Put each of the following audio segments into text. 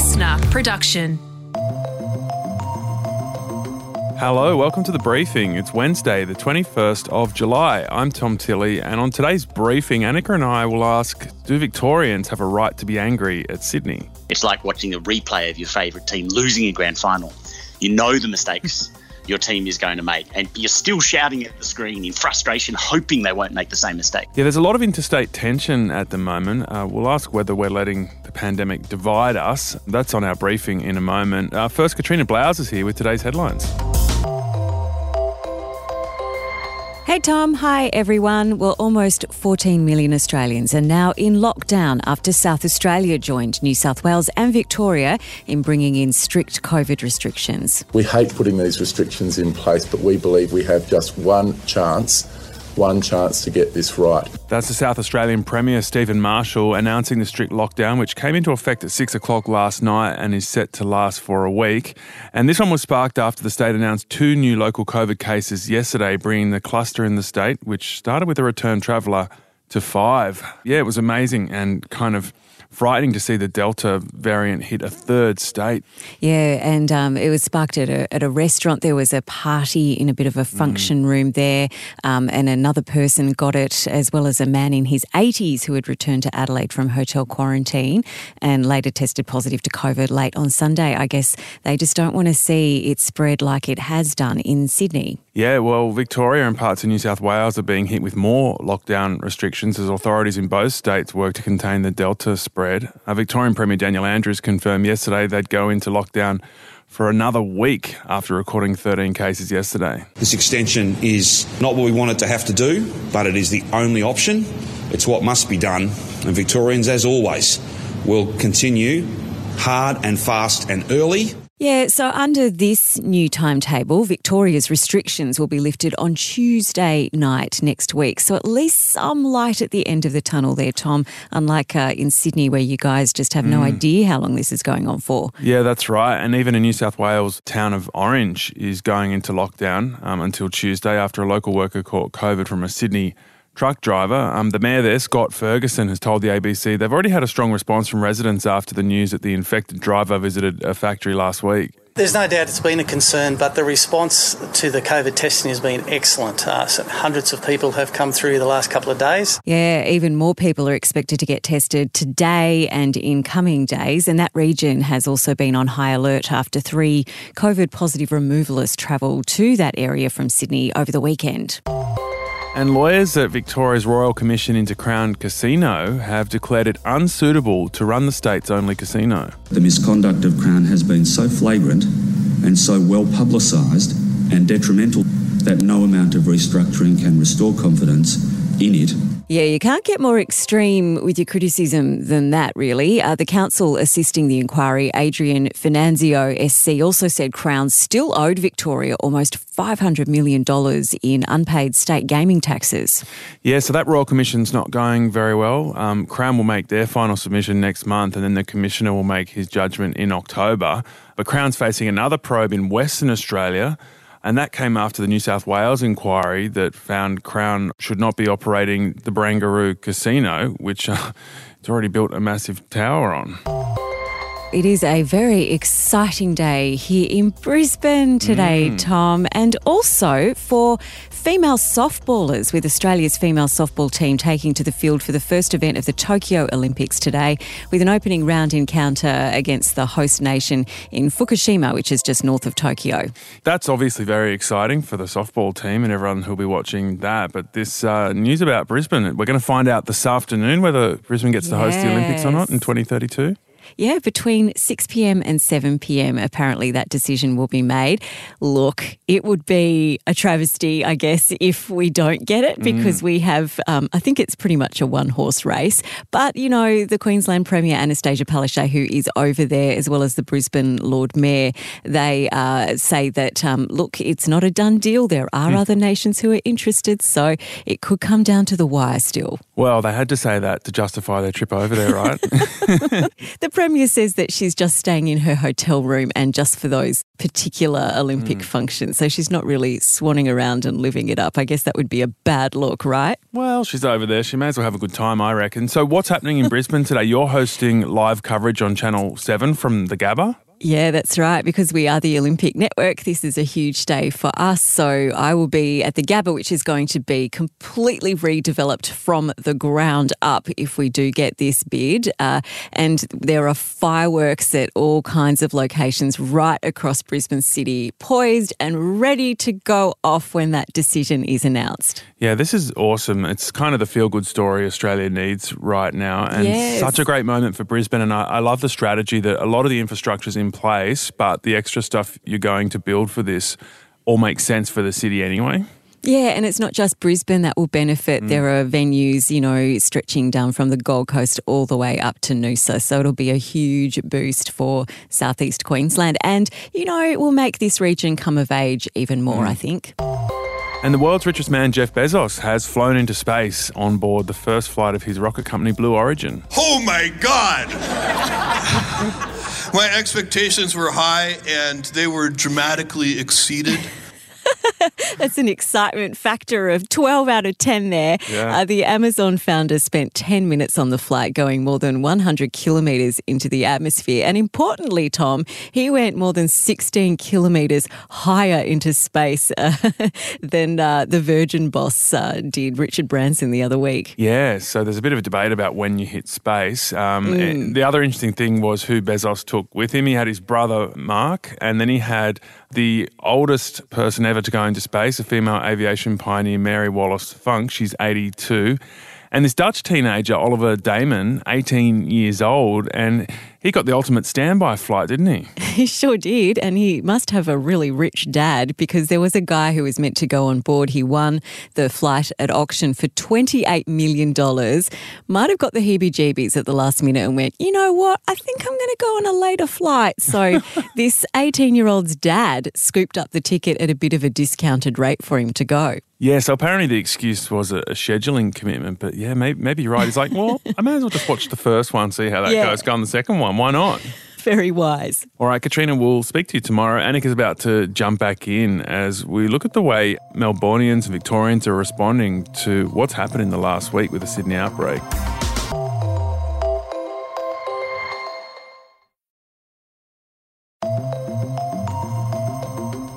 listener production. Hello, welcome to the briefing. It's Wednesday, the 21st of July. I'm Tom Tilley, and on today's briefing, Annika and I will ask Do Victorians have a right to be angry at Sydney? It's like watching a replay of your favourite team losing a grand final. You know the mistakes your team is going to make, and you're still shouting at the screen in frustration, hoping they won't make the same mistake. Yeah, there's a lot of interstate tension at the moment. Uh, we'll ask whether we're letting the pandemic divide us. That's on our briefing in a moment. Uh, first, Katrina Blowers is here with today's headlines. Hey Tom, hi everyone. Well, almost 14 million Australians are now in lockdown after South Australia joined New South Wales and Victoria in bringing in strict COVID restrictions. We hate putting these restrictions in place, but we believe we have just one chance one chance to get this right. That's the South Australian Premier Stephen Marshall announcing the strict lockdown, which came into effect at six o'clock last night and is set to last for a week. And this one was sparked after the state announced two new local COVID cases yesterday, bringing the cluster in the state, which started with a return traveller, to five. Yeah, it was amazing and kind of frightening to see the Delta variant hit a third state. Yeah, and um, it was sparked at a, at a restaurant. There was a party in a bit of a function mm. room there, um, and another person got it, as well as a man in his 80s who had returned to Adelaide from hotel quarantine and later tested positive to COVID late on Sunday. I guess they just don't want to see it spread like it has done in Sydney. Yeah, well, Victoria and parts of New South Wales are being hit with more lockdown restrictions as authorities in both states work to contain the Delta spread. Our Victorian Premier Daniel Andrews confirmed yesterday they'd go into lockdown for another week after recording 13 cases yesterday. This extension is not what we wanted to have to do, but it is the only option. It's what must be done. And Victorians, as always, will continue hard and fast and early yeah, so under this new timetable, Victoria's restrictions will be lifted on Tuesday night next week. So at least some light at the end of the tunnel there, Tom, unlike uh, in Sydney where you guys just have no mm. idea how long this is going on for. Yeah, that's right. And even in New South Wales, town of Orange is going into lockdown um, until Tuesday after a local worker caught COVID from a Sydney truck driver. Um, the mayor there, Scott Ferguson, has told the ABC they've already had a strong response from residents after the news that the infected driver visited a factory last week. There's no doubt it's been a concern, but the response to the COVID testing has been excellent. Uh, so hundreds of people have come through the last couple of days. Yeah, even more people are expected to get tested today and in coming days. And that region has also been on high alert after three COVID positive removalists travelled to that area from Sydney over the weekend. And lawyers at Victoria's Royal Commission into Crown Casino have declared it unsuitable to run the state's only casino. The misconduct of Crown has been so flagrant and so well publicised and detrimental that no amount of restructuring can restore confidence in it yeah, you can't get more extreme with your criticism than that, really. Uh, the counsel assisting the inquiry, Adrian Finanzio SC, also said Crown still owed Victoria almost $500 million in unpaid state gaming taxes. Yeah, so that Royal Commission's not going very well. Um, Crown will make their final submission next month, and then the Commissioner will make his judgment in October. But Crown's facing another probe in Western Australia. And that came after the New South Wales inquiry that found Crown should not be operating the Barangaroo Casino, which uh, it's already built a massive tower on. It is a very exciting day here in Brisbane today, mm. Tom, and also for female softballers, with Australia's female softball team taking to the field for the first event of the Tokyo Olympics today, with an opening round encounter against the host nation in Fukushima, which is just north of Tokyo. That's obviously very exciting for the softball team and everyone who'll be watching that. But this uh, news about Brisbane, we're going to find out this afternoon whether Brisbane gets to host the Olympics or not in 2032. Yeah, between 6 p.m. and 7 p.m., apparently that decision will be made. Look, it would be a travesty, I guess, if we don't get it because mm. we have, um, I think it's pretty much a one horse race. But, you know, the Queensland Premier Anastasia Palaszczuk, who is over there, as well as the Brisbane Lord Mayor, they uh, say that, um, look, it's not a done deal. There are mm. other nations who are interested, so it could come down to the wire still. Well, they had to say that to justify their trip over there, right? the Premier says that she's just staying in her hotel room and just for those particular Olympic mm. functions. So she's not really swanning around and living it up. I guess that would be a bad look, right? Well, she's over there. She may as well have a good time, I reckon. So, what's happening in Brisbane today? You're hosting live coverage on Channel 7 from the Gabba? Yeah, that's right. Because we are the Olympic Network, this is a huge day for us. So I will be at the Gabba, which is going to be completely redeveloped from the ground up if we do get this bid. Uh, and there are fireworks at all kinds of locations right across Brisbane City, poised and ready to go off when that decision is announced. Yeah, this is awesome. It's kind of the feel good story Australia needs right now. And yes. such a great moment for Brisbane. And I, I love the strategy that a lot of the infrastructure is in place, but the extra stuff you're going to build for this all makes sense for the city anyway. Yeah, and it's not just Brisbane that will benefit. Mm. There are venues, you know, stretching down from the Gold Coast all the way up to Noosa. So it'll be a huge boost for southeast Queensland. And, you know, it will make this region come of age even more, mm. I think. And the world's richest man, Jeff Bezos, has flown into space on board the first flight of his rocket company, Blue Origin. Oh my God! My expectations were high and they were dramatically exceeded. That's an excitement factor of 12 out of 10 there. Yeah. Uh, the Amazon founder spent 10 minutes on the flight going more than 100 kilometres into the atmosphere. And importantly, Tom, he went more than 16 kilometres higher into space uh, than uh, the Virgin boss uh, did, Richard Branson, the other week. Yeah, so there's a bit of a debate about when you hit space. Um, mm. The other interesting thing was who Bezos took with him. He had his brother, Mark, and then he had the oldest person ever to go into space, a female aviation pioneer, Mary Wallace Funk. She's 82. And this Dutch teenager, Oliver Daemen, 18 years old, and he got the ultimate standby flight, didn't he? He sure did. And he must have a really rich dad because there was a guy who was meant to go on board. He won the flight at auction for $28 million. Might have got the heebie jeebies at the last minute and went, you know what? I think I'm going to go on a later flight. So this 18 year old's dad scooped up the ticket at a bit of a discounted rate for him to go. Yeah, so apparently the excuse was a, a scheduling commitment, but yeah, maybe, maybe you're right. He's like, well, I may as well just watch the first one, see how that yeah. goes, go on the second one. Why not? Very wise. All right, Katrina, we'll speak to you tomorrow. Annika's about to jump back in as we look at the way Melburnians and Victorians are responding to what's happened in the last week with the Sydney outbreak.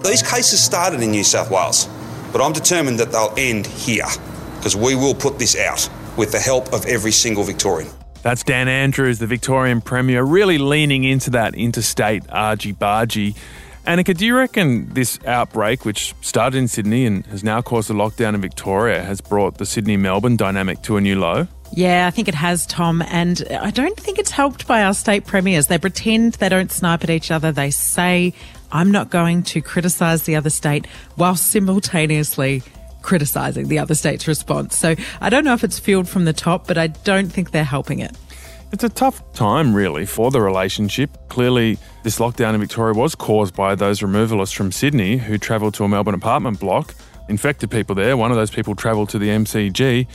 These cases started in New South Wales. But I'm determined that they'll end here because we will put this out with the help of every single Victorian. That's Dan Andrews, the Victorian Premier, really leaning into that interstate argy bargy. Annika, do you reckon this outbreak, which started in Sydney and has now caused a lockdown in Victoria, has brought the Sydney Melbourne dynamic to a new low? Yeah, I think it has, Tom. And I don't think it's helped by our state premiers. They pretend they don't snipe at each other. They say, I'm not going to criticise the other state while simultaneously criticising the other state's response. So I don't know if it's fueled from the top, but I don't think they're helping it. It's a tough time, really, for the relationship. Clearly, this lockdown in Victoria was caused by those removalists from Sydney who travelled to a Melbourne apartment block, infected people there. One of those people travelled to the MCG,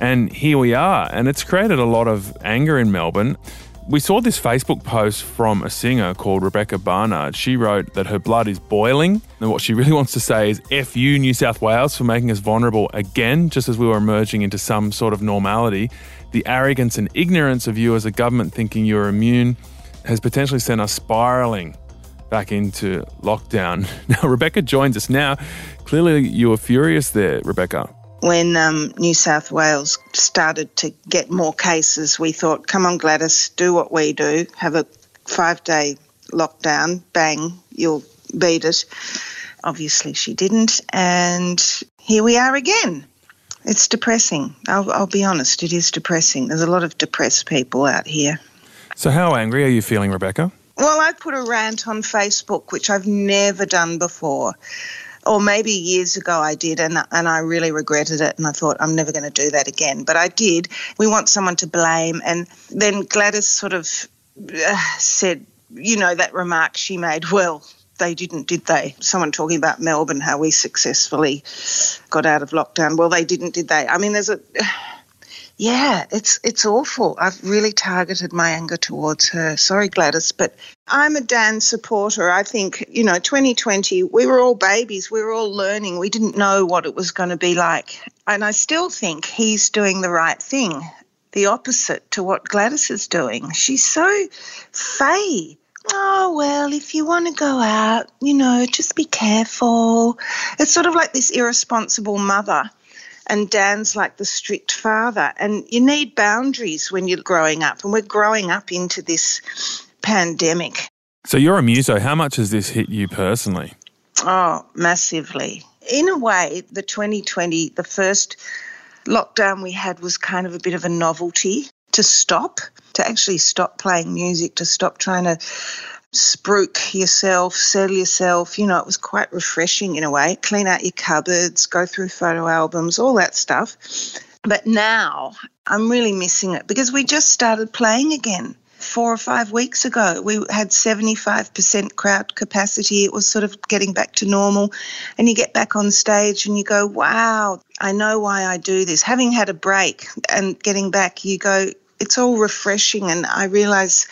and here we are. And it's created a lot of anger in Melbourne. We saw this Facebook post from a singer called Rebecca Barnard. She wrote that her blood is boiling, and what she really wants to say is F you, New South Wales, for making us vulnerable again, just as we were emerging into some sort of normality. The arrogance and ignorance of you as a government thinking you're immune has potentially sent us spiraling back into lockdown. Now, Rebecca joins us now. Clearly, you were furious there, Rebecca when um, New South Wales started to get more cases, we thought, come on, Gladys, do what we do, have a five day lockdown, bang, you'll beat it. Obviously, she didn't, and here we are again. It's depressing. I'll, I'll be honest, it is depressing. There's a lot of depressed people out here. So, how angry are you feeling, Rebecca? Well, I put a rant on Facebook, which I've never done before or maybe years ago I did, and and I really regretted it, and I thought I'm never going to do that again. But I did. We want someone to blame, and then Gladys sort of uh, said, you know, that remark she made. Well, they didn't, did they? Someone talking about Melbourne, how we successfully got out of lockdown. Well, they didn't, did they? I mean, there's a yeah, it's it's awful. I've really targeted my anger towards her. Sorry, Gladys, but I'm a Dan supporter. I think, you know, 2020, we were all babies. We were all learning. We didn't know what it was going to be like. And I still think he's doing the right thing, the opposite to what Gladys is doing. She's so fey. Oh, well, if you want to go out, you know, just be careful. It's sort of like this irresponsible mother and Dan's like the strict father. And you need boundaries when you're growing up, and we're growing up into this pandemic. So you're a muso. How much has this hit you personally? Oh, massively. In a way, the 2020, the first lockdown we had was kind of a bit of a novelty to stop, to actually stop playing music, to stop trying to spruik yourself, sell yourself. You know, it was quite refreshing in a way. Clean out your cupboards, go through photo albums, all that stuff. But now I'm really missing it because we just started playing again four or five weeks ago. We had 75% crowd capacity. It was sort of getting back to normal. And you get back on stage and you go, wow, I know why I do this. Having had a break and getting back, you go, it's all refreshing. And I realize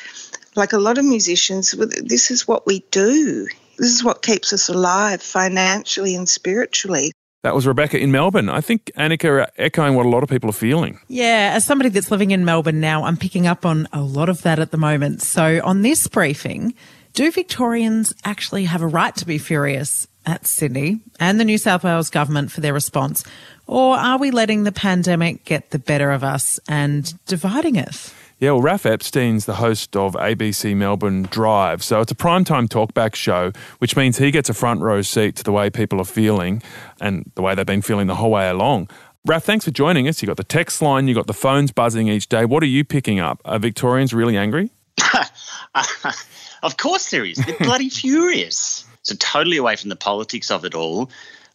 like a lot of musicians, this is what we do. This is what keeps us alive financially and spiritually. That was Rebecca in Melbourne. I think Annika uh, echoing what a lot of people are feeling. Yeah, as somebody that's living in Melbourne now, I'm picking up on a lot of that at the moment. So on this briefing, do Victorians actually have a right to be furious at Sydney and the New South Wales government for their response? Or are we letting the pandemic get the better of us and dividing us? Yeah, well, Raf Epstein's the host of ABC Melbourne Drive. So it's a primetime talkback show, which means he gets a front row seat to the way people are feeling and the way they've been feeling the whole way along. Raf, thanks for joining us. You got the text line, you got the phones buzzing each day. What are you picking up? Are Victorians really angry? of course there is. They're bloody furious. So totally away from the politics of it all.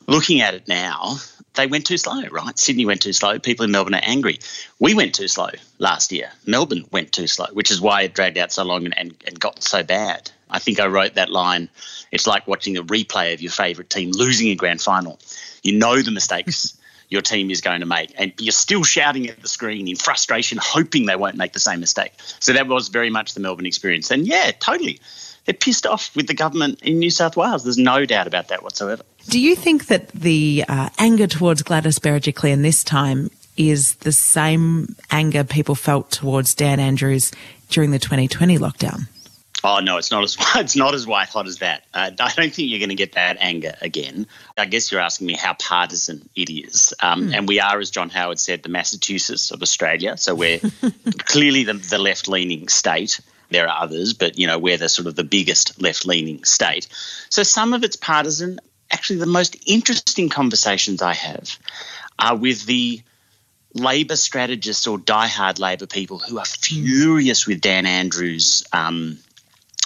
Looking at it now, they went too slow, right? Sydney went too slow. People in Melbourne are angry. We went too slow last year. Melbourne went too slow, which is why it dragged out so long and, and, and got so bad. I think I wrote that line. It's like watching a replay of your favourite team losing a grand final. You know the mistakes your team is going to make, and you're still shouting at the screen in frustration, hoping they won't make the same mistake. So that was very much the Melbourne experience. And yeah, totally. They're pissed off with the government in New South Wales. There's no doubt about that whatsoever. Do you think that the uh, anger towards Gladys Berejiklian this time is the same anger people felt towards Dan Andrews during the 2020 lockdown? Oh no, it's not as it's not as white hot as that. Uh, I don't think you're going to get that anger again. I guess you're asking me how partisan it is, um, mm. and we are, as John Howard said, the Massachusetts of Australia. So we're clearly the, the left-leaning state. There are others, but you know we're the sort of the biggest left-leaning state. So some of it's partisan actually the most interesting conversations I have are with the Labor strategists or diehard Labor people who are furious with Dan Andrews' um,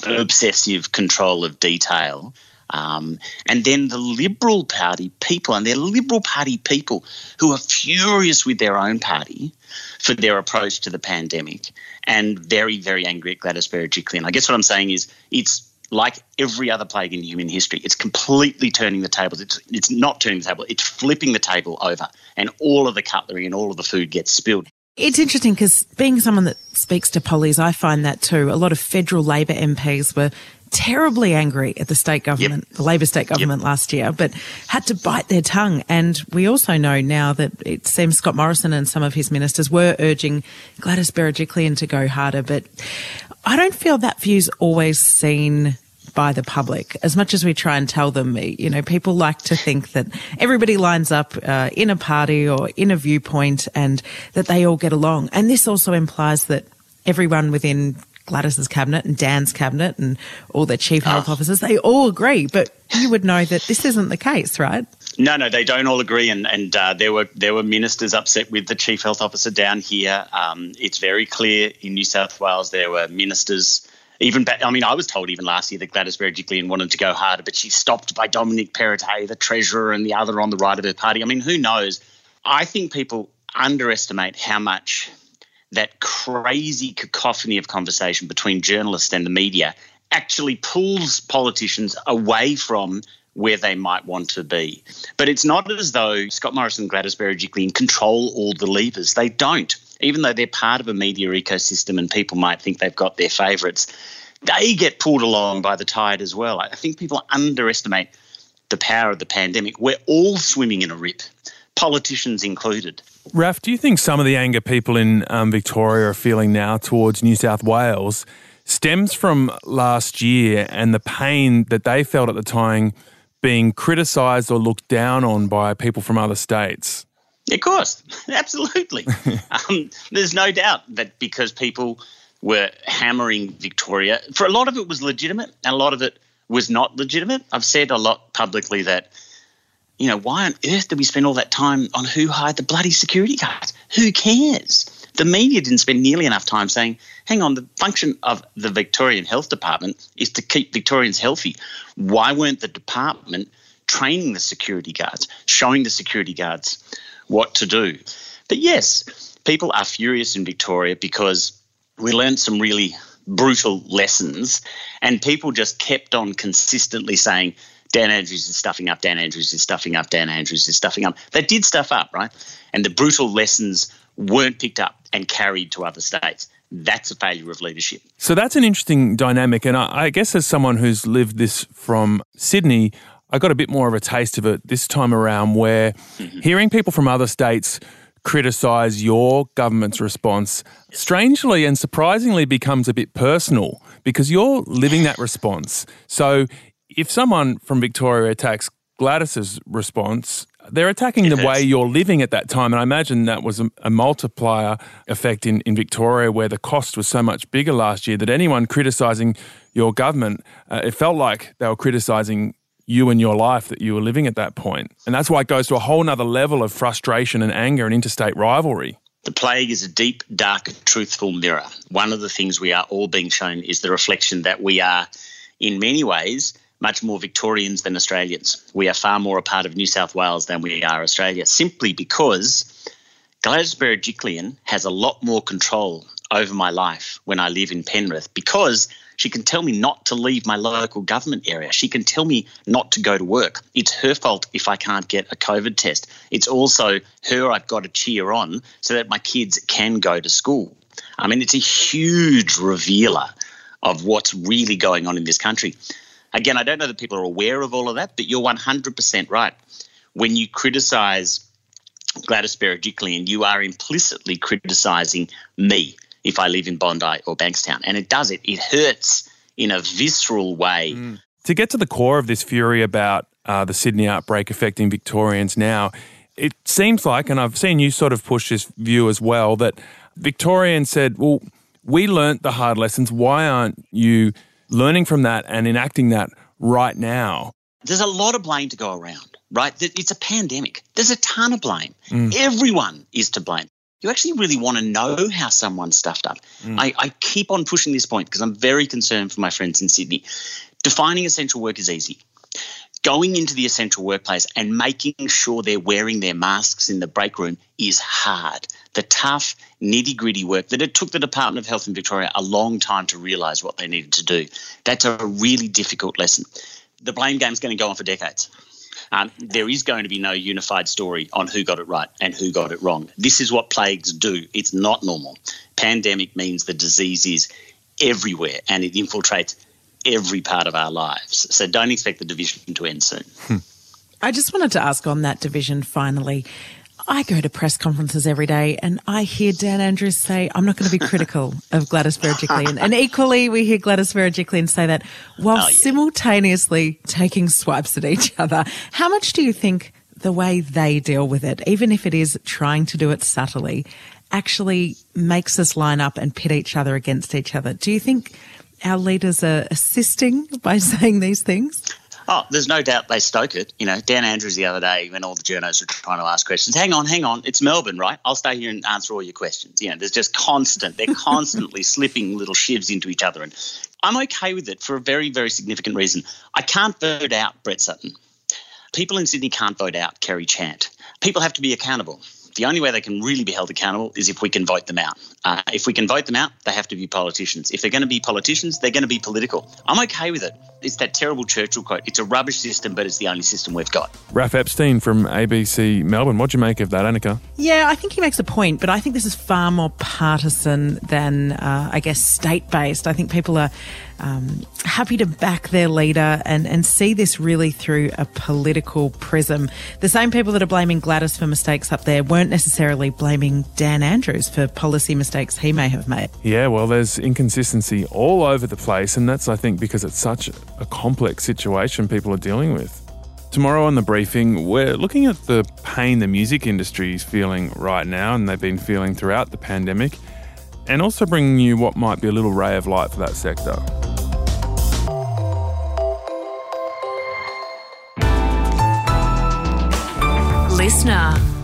obsessive control of detail. Um, and then the Liberal Party people, and they're Liberal Party people who are furious with their own party for their approach to the pandemic and very, very angry at Gladys Berejiklian. I guess what I'm saying is it's like every other plague in human history, it's completely turning the tables. It's, it's not turning the table, it's flipping the table over, and all of the cutlery and all of the food gets spilled. It's interesting because being someone that speaks to pollies, I find that too. A lot of federal Labor MPs were terribly angry at the state government, yep. the Labor state government yep. last year, but had to bite their tongue. And we also know now that it seems Scott Morrison and some of his ministers were urging Gladys Berejiklian to go harder. But I don't feel that view's is always seen by the public. As much as we try and tell them, you know, people like to think that everybody lines up uh, in a party or in a viewpoint and that they all get along. And this also implies that everyone within Gladys's cabinet and Dan's cabinet and all the chief health oh. officers, they all agree. But you would know that this isn't the case, right? No, no, they don't all agree, and and uh, there were there were ministers upset with the chief health officer down here. Um, it's very clear in New South Wales there were ministers even I mean, I was told even last year that Gladys Berejiklian wanted to go harder, but she's stopped by Dominic Perrottet, the treasurer, and the other on the right of her party. I mean, who knows? I think people underestimate how much that crazy cacophony of conversation between journalists and the media actually pulls politicians away from where they might want to be. But it's not as though Scott Morrison and Gladys Berejiklian control all the levers. They don't even though they're part of a media ecosystem and people might think they've got their favourites, they get pulled along by the tide as well. I think people underestimate the power of the pandemic. We're all swimming in a rip, politicians included. Raf, do you think some of the anger people in um, Victoria are feeling now towards New South Wales stems from last year and the pain that they felt at the time being criticised or looked down on by people from other states? Of course, absolutely. um, there's no doubt that because people were hammering Victoria, for a lot of it was legitimate and a lot of it was not legitimate. I've said a lot publicly that, you know, why on earth did we spend all that time on who hired the bloody security guards? Who cares? The media didn't spend nearly enough time saying, hang on, the function of the Victorian Health Department is to keep Victorians healthy. Why weren't the department training the security guards, showing the security guards what to do? But yes, people are furious in Victoria because we learned some really brutal lessons, and people just kept on consistently saying, Dan Andrews is stuffing up, Dan Andrews is stuffing up, Dan Andrews is stuffing up. They did stuff up, right? And the brutal lessons weren't picked up and carried to other states. That's a failure of leadership. So that's an interesting dynamic. And I, I guess as someone who's lived this from Sydney, I got a bit more of a taste of it this time around where mm-hmm. hearing people from other states criticise your government's response strangely and surprisingly becomes a bit personal because you're living that response. So if someone from Victoria attacks Gladys's response, they're attacking the way you're living at that time. And I imagine that was a, a, multiplier effect in, in Victoria where the cost was so much bigger last year that anyone criticising your government, uh, it felt like they were criticising you and your life that you were living at that point. And that's why it goes to a whole nother level of frustration and anger and interstate rivalry. The plague is a deep, dark, truthful mirror. One of the things we are all being shown is the reflection that we are, in many ways, much more Victorians than Australians. We are far more a part of New South Wales than we are Australia, simply because Gladys Berejiklian has a lot more control over my life when I live in Penrith because she can tell me not to leave my local government area. She can tell me not to go to work. It's her fault if I can't get a COVID test. It's also her I've got to cheer on so that my kids can go to school. I mean, it's a huge revealer of what's really going on in this country. Again, I don't know that people are aware of all of that, but you're 100% right. When you criticise Gladys Berejiklian, you are implicitly criticising me if I live in Bondi or Bankstown. And it does it. It hurts in a visceral way. Mm. To get to the core of this fury about uh, the Sydney outbreak affecting Victorians now, it seems like, and I've seen you sort of push this view as well, that Victorians said, well, we learnt the hard lessons. Why aren't you learning from that and enacting that right now? There's a lot of blame to go around, right? It's a pandemic. There's a ton of blame. Mm. Everyone is to blame you actually really want to know how someone's stuffed up. Mm. I, I keep on pushing this point because I'm very concerned for my friends in Sydney. Defining essential work is easy. Going into the essential workplace and making sure they're wearing their masks in the break room is hard. The tough, nitty gritty work that it took the Department of Health in Victoria a long time to realise what they needed to do. That's a really difficult lesson. The blame game is going to go on for decades. Um, there is going to be no unified story on who got it right and who got it wrong. This is what plagues do. It's not normal. Pandemic means the disease is everywhere and it infiltrates every part of our lives. So don't expect the division to end soon. Hmm. I just wanted to ask on that division finally. I go to press conferences every day and I hear Dan Andrews say, I'm not going to be critical of Gladys Berejiklian. And equally, we hear Gladys Berejiklian say that while oh, yeah. simultaneously taking swipes at each other. How much do you think the way they deal with it, even if it is trying to do it subtly, actually makes us line up and pit each other against each other? Do you think our leaders are assisting by saying these things? Oh, there's no doubt they stoke it. You know, Dan Andrews the other day when all the journalists were trying to ask questions. Hang on, hang on. It's Melbourne, right? I'll stay here and answer all your questions. You know, there's just constant. They're constantly slipping little shivs into each other, and I'm okay with it for a very, very significant reason. I can't vote out Brett Sutton. People in Sydney can't vote out Kerry Chant. People have to be accountable the only way they can really be held accountable is if we can vote them out. Uh, if we can vote them out, they have to be politicians. If they're going to be politicians, they're going to be political. I'm okay with it. It's that terrible Churchill quote. It's a rubbish system, but it's the only system we've got. Raf Epstein from ABC Melbourne. What do you make of that, Annika? Yeah, I think he makes a point, but I think this is far more partisan than, uh, I guess, state based. I think people are um, happy to back their leader and, and see this really through a political prism. The same people that are blaming Gladys for mistakes up there weren't necessarily blaming Dan Andrews for policy mistakes he may have made. Yeah, well, there's inconsistency all over the place, and that's, I think, because it's such a complex situation people are dealing with. Tomorrow on the briefing, we're looking at the pain the music industry is feeling right now and they've been feeling throughout the pandemic, and also bringing you what might be a little ray of light for that sector. Listener.